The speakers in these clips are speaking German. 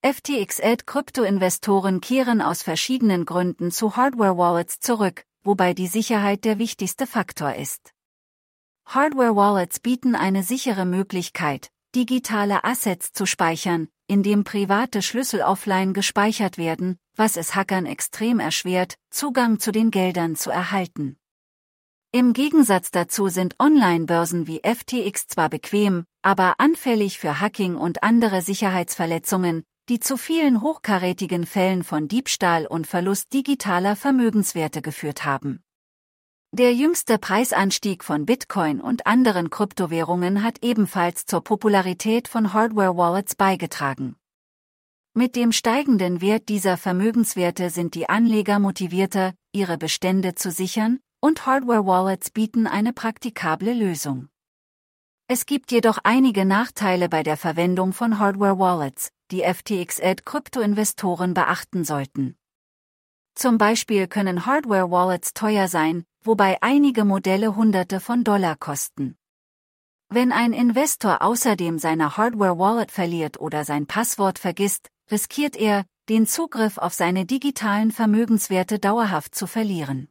FTX-Ed-Kryptoinvestoren kehren aus verschiedenen Gründen zu Hardware-Wallets zurück, wobei die Sicherheit der wichtigste Faktor ist. Hardware-Wallets bieten eine sichere Möglichkeit, digitale Assets zu speichern, indem private Schlüssel offline gespeichert werden, was es Hackern extrem erschwert, Zugang zu den Geldern zu erhalten. Im Gegensatz dazu sind Online-Börsen wie FTX zwar bequem, aber anfällig für Hacking und andere Sicherheitsverletzungen, die zu vielen hochkarätigen Fällen von Diebstahl und Verlust digitaler Vermögenswerte geführt haben. Der jüngste Preisanstieg von Bitcoin und anderen Kryptowährungen hat ebenfalls zur Popularität von Hardware-Wallets beigetragen. Mit dem steigenden Wert dieser Vermögenswerte sind die Anleger motivierter, ihre Bestände zu sichern, und Hardware-Wallets bieten eine praktikable Lösung. Es gibt jedoch einige Nachteile bei der Verwendung von Hardware-Wallets, die FTX-Ed-Kryptoinvestoren beachten sollten. Zum Beispiel können Hardware-Wallets teuer sein, wobei einige Modelle Hunderte von Dollar kosten. Wenn ein Investor außerdem seine Hardware-Wallet verliert oder sein Passwort vergisst, riskiert er, den Zugriff auf seine digitalen Vermögenswerte dauerhaft zu verlieren.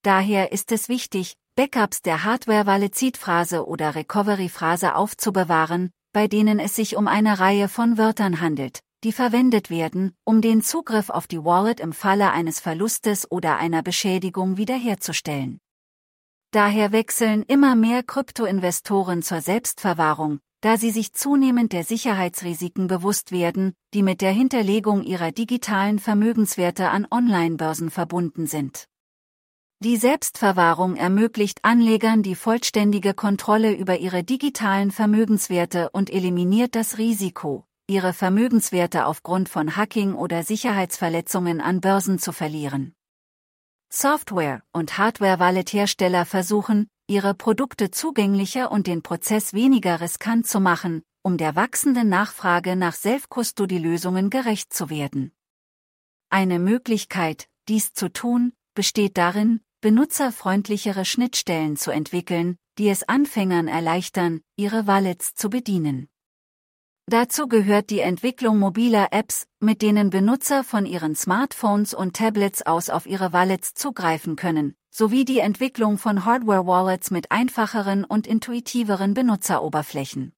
Daher ist es wichtig, Backups der Hardware-Wallet-Phrase oder Recovery-Phrase aufzubewahren, bei denen es sich um eine Reihe von Wörtern handelt, die verwendet werden, um den Zugriff auf die Wallet im Falle eines Verlustes oder einer Beschädigung wiederherzustellen. Daher wechseln immer mehr Kryptoinvestoren zur Selbstverwahrung, da sie sich zunehmend der Sicherheitsrisiken bewusst werden, die mit der Hinterlegung ihrer digitalen Vermögenswerte an Online-Börsen verbunden sind. Die Selbstverwahrung ermöglicht Anlegern die vollständige Kontrolle über ihre digitalen Vermögenswerte und eliminiert das Risiko, ihre Vermögenswerte aufgrund von Hacking oder Sicherheitsverletzungen an Börsen zu verlieren. Software- und Hardware-Wallet-Hersteller versuchen, ihre Produkte zugänglicher und den Prozess weniger riskant zu machen, um der wachsenden Nachfrage nach Self-Custody-Lösungen gerecht zu werden. Eine Möglichkeit, dies zu tun, besteht darin, benutzerfreundlichere Schnittstellen zu entwickeln, die es Anfängern erleichtern, ihre Wallets zu bedienen. Dazu gehört die Entwicklung mobiler Apps, mit denen Benutzer von ihren Smartphones und Tablets aus auf ihre Wallets zugreifen können, sowie die Entwicklung von Hardware-Wallets mit einfacheren und intuitiveren Benutzeroberflächen.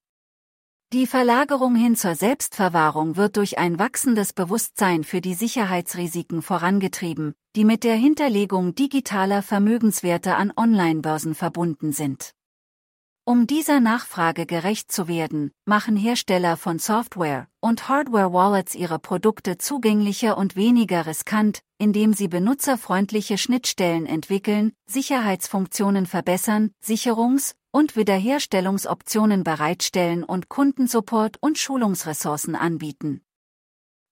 Die Verlagerung hin zur Selbstverwahrung wird durch ein wachsendes Bewusstsein für die Sicherheitsrisiken vorangetrieben, die mit der Hinterlegung digitaler Vermögenswerte an Online-Börsen verbunden sind. Um dieser Nachfrage gerecht zu werden, machen Hersteller von Software und Hardware-Wallets ihre Produkte zugänglicher und weniger riskant, indem sie benutzerfreundliche Schnittstellen entwickeln, Sicherheitsfunktionen verbessern, Sicherungs- und Wiederherstellungsoptionen bereitstellen und Kundensupport und Schulungsressourcen anbieten.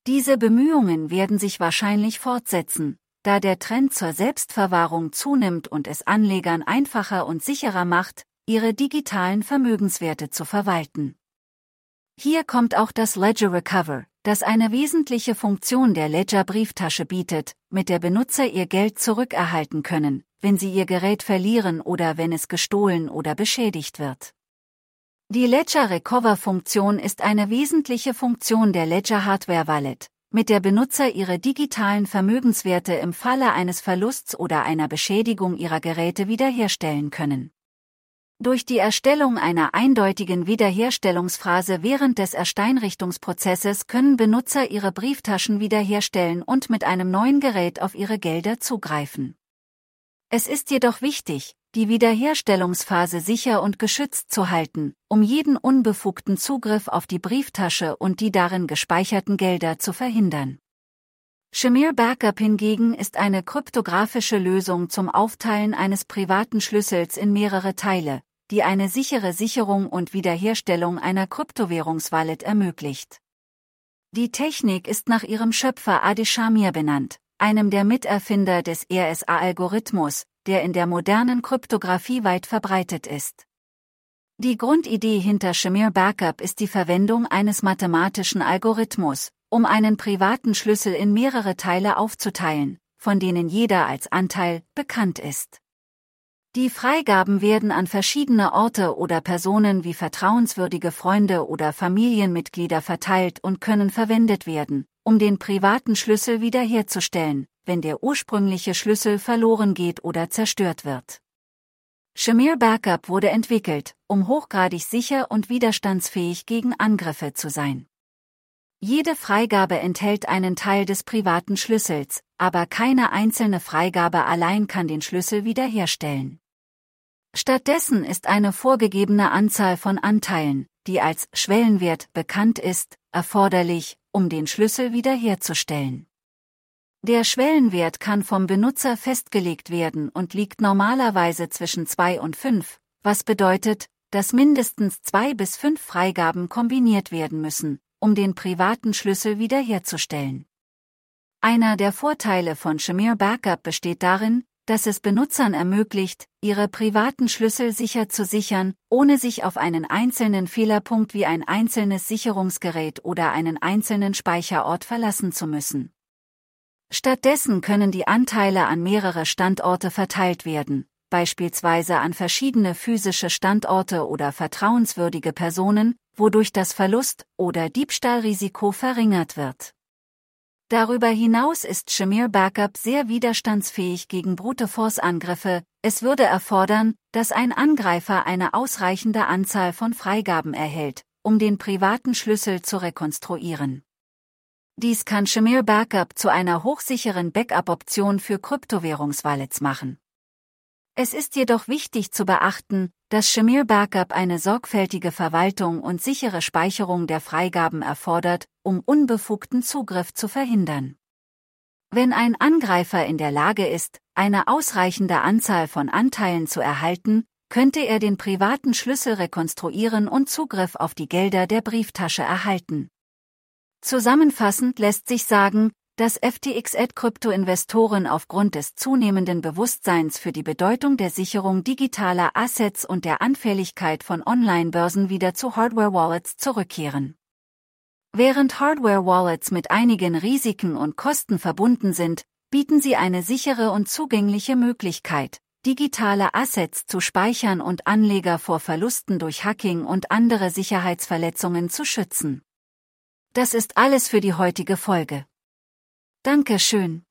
Diese Bemühungen werden sich wahrscheinlich fortsetzen, da der Trend zur Selbstverwahrung zunimmt und es Anlegern einfacher und sicherer macht, ihre digitalen Vermögenswerte zu verwalten. Hier kommt auch das Ledger Recover, das eine wesentliche Funktion der Ledger Brieftasche bietet, mit der Benutzer ihr Geld zurückerhalten können, wenn sie ihr Gerät verlieren oder wenn es gestohlen oder beschädigt wird. Die Ledger Recover Funktion ist eine wesentliche Funktion der Ledger Hardware Wallet, mit der Benutzer ihre digitalen Vermögenswerte im Falle eines Verlusts oder einer Beschädigung ihrer Geräte wiederherstellen können. Durch die Erstellung einer eindeutigen Wiederherstellungsphrase während des Ersteinrichtungsprozesses können Benutzer ihre Brieftaschen wiederherstellen und mit einem neuen Gerät auf ihre Gelder zugreifen. Es ist jedoch wichtig, die Wiederherstellungsphase sicher und geschützt zu halten, um jeden unbefugten Zugriff auf die Brieftasche und die darin gespeicherten Gelder zu verhindern. Shamir Backup hingegen ist eine kryptografische Lösung zum Aufteilen eines privaten Schlüssels in mehrere Teile, die eine sichere Sicherung und Wiederherstellung einer Kryptowährungswallet ermöglicht. Die Technik ist nach ihrem Schöpfer Adi Shamir benannt, einem der Miterfinder des RSA-Algorithmus, der in der modernen Kryptographie weit verbreitet ist. Die Grundidee hinter Shamir Backup ist die Verwendung eines mathematischen Algorithmus, um einen privaten Schlüssel in mehrere Teile aufzuteilen, von denen jeder als Anteil bekannt ist. Die Freigaben werden an verschiedene Orte oder Personen wie vertrauenswürdige Freunde oder Familienmitglieder verteilt und können verwendet werden, um den privaten Schlüssel wiederherzustellen, wenn der ursprüngliche Schlüssel verloren geht oder zerstört wird. Shamir Backup wurde entwickelt, um hochgradig sicher und widerstandsfähig gegen Angriffe zu sein. Jede Freigabe enthält einen Teil des privaten Schlüssels, aber keine einzelne Freigabe allein kann den Schlüssel wiederherstellen. Stattdessen ist eine vorgegebene Anzahl von Anteilen, die als Schwellenwert bekannt ist, erforderlich, um den Schlüssel wiederherzustellen. Der Schwellenwert kann vom Benutzer festgelegt werden und liegt normalerweise zwischen 2 und 5, was bedeutet, dass mindestens zwei bis fünf Freigaben kombiniert werden müssen, um den privaten Schlüssel wiederherzustellen. Einer der Vorteile von Shamir Backup besteht darin, dass es Benutzern ermöglicht, ihre privaten Schlüssel sicher zu sichern, ohne sich auf einen einzelnen Fehlerpunkt wie ein einzelnes Sicherungsgerät oder einen einzelnen Speicherort verlassen zu müssen. Stattdessen können die Anteile an mehrere Standorte verteilt werden, beispielsweise an verschiedene physische Standorte oder vertrauenswürdige Personen, wodurch das Verlust- oder Diebstahlrisiko verringert wird. Darüber hinaus ist Shamir Backup sehr widerstandsfähig gegen Brute Force Angriffe, es würde erfordern, dass ein Angreifer eine ausreichende Anzahl von Freigaben erhält, um den privaten Schlüssel zu rekonstruieren. Dies kann Shamir Backup zu einer hochsicheren Backup-Option für Kryptowährungswallets machen. Es ist jedoch wichtig zu beachten, dass Shamir Backup eine sorgfältige Verwaltung und sichere Speicherung der Freigaben erfordert, um unbefugten Zugriff zu verhindern. Wenn ein Angreifer in der Lage ist, eine ausreichende Anzahl von Anteilen zu erhalten, könnte er den privaten Schlüssel rekonstruieren und Zugriff auf die Gelder der Brieftasche erhalten. Zusammenfassend lässt sich sagen, dass FTX-Krypto-Investoren aufgrund des zunehmenden Bewusstseins für die Bedeutung der Sicherung digitaler Assets und der Anfälligkeit von Online-Börsen wieder zu Hardware-Wallets zurückkehren. Während Hardware-Wallets mit einigen Risiken und Kosten verbunden sind, bieten sie eine sichere und zugängliche Möglichkeit, digitale Assets zu speichern und Anleger vor Verlusten durch Hacking und andere Sicherheitsverletzungen zu schützen. Das ist alles für die heutige Folge. Dankeschön.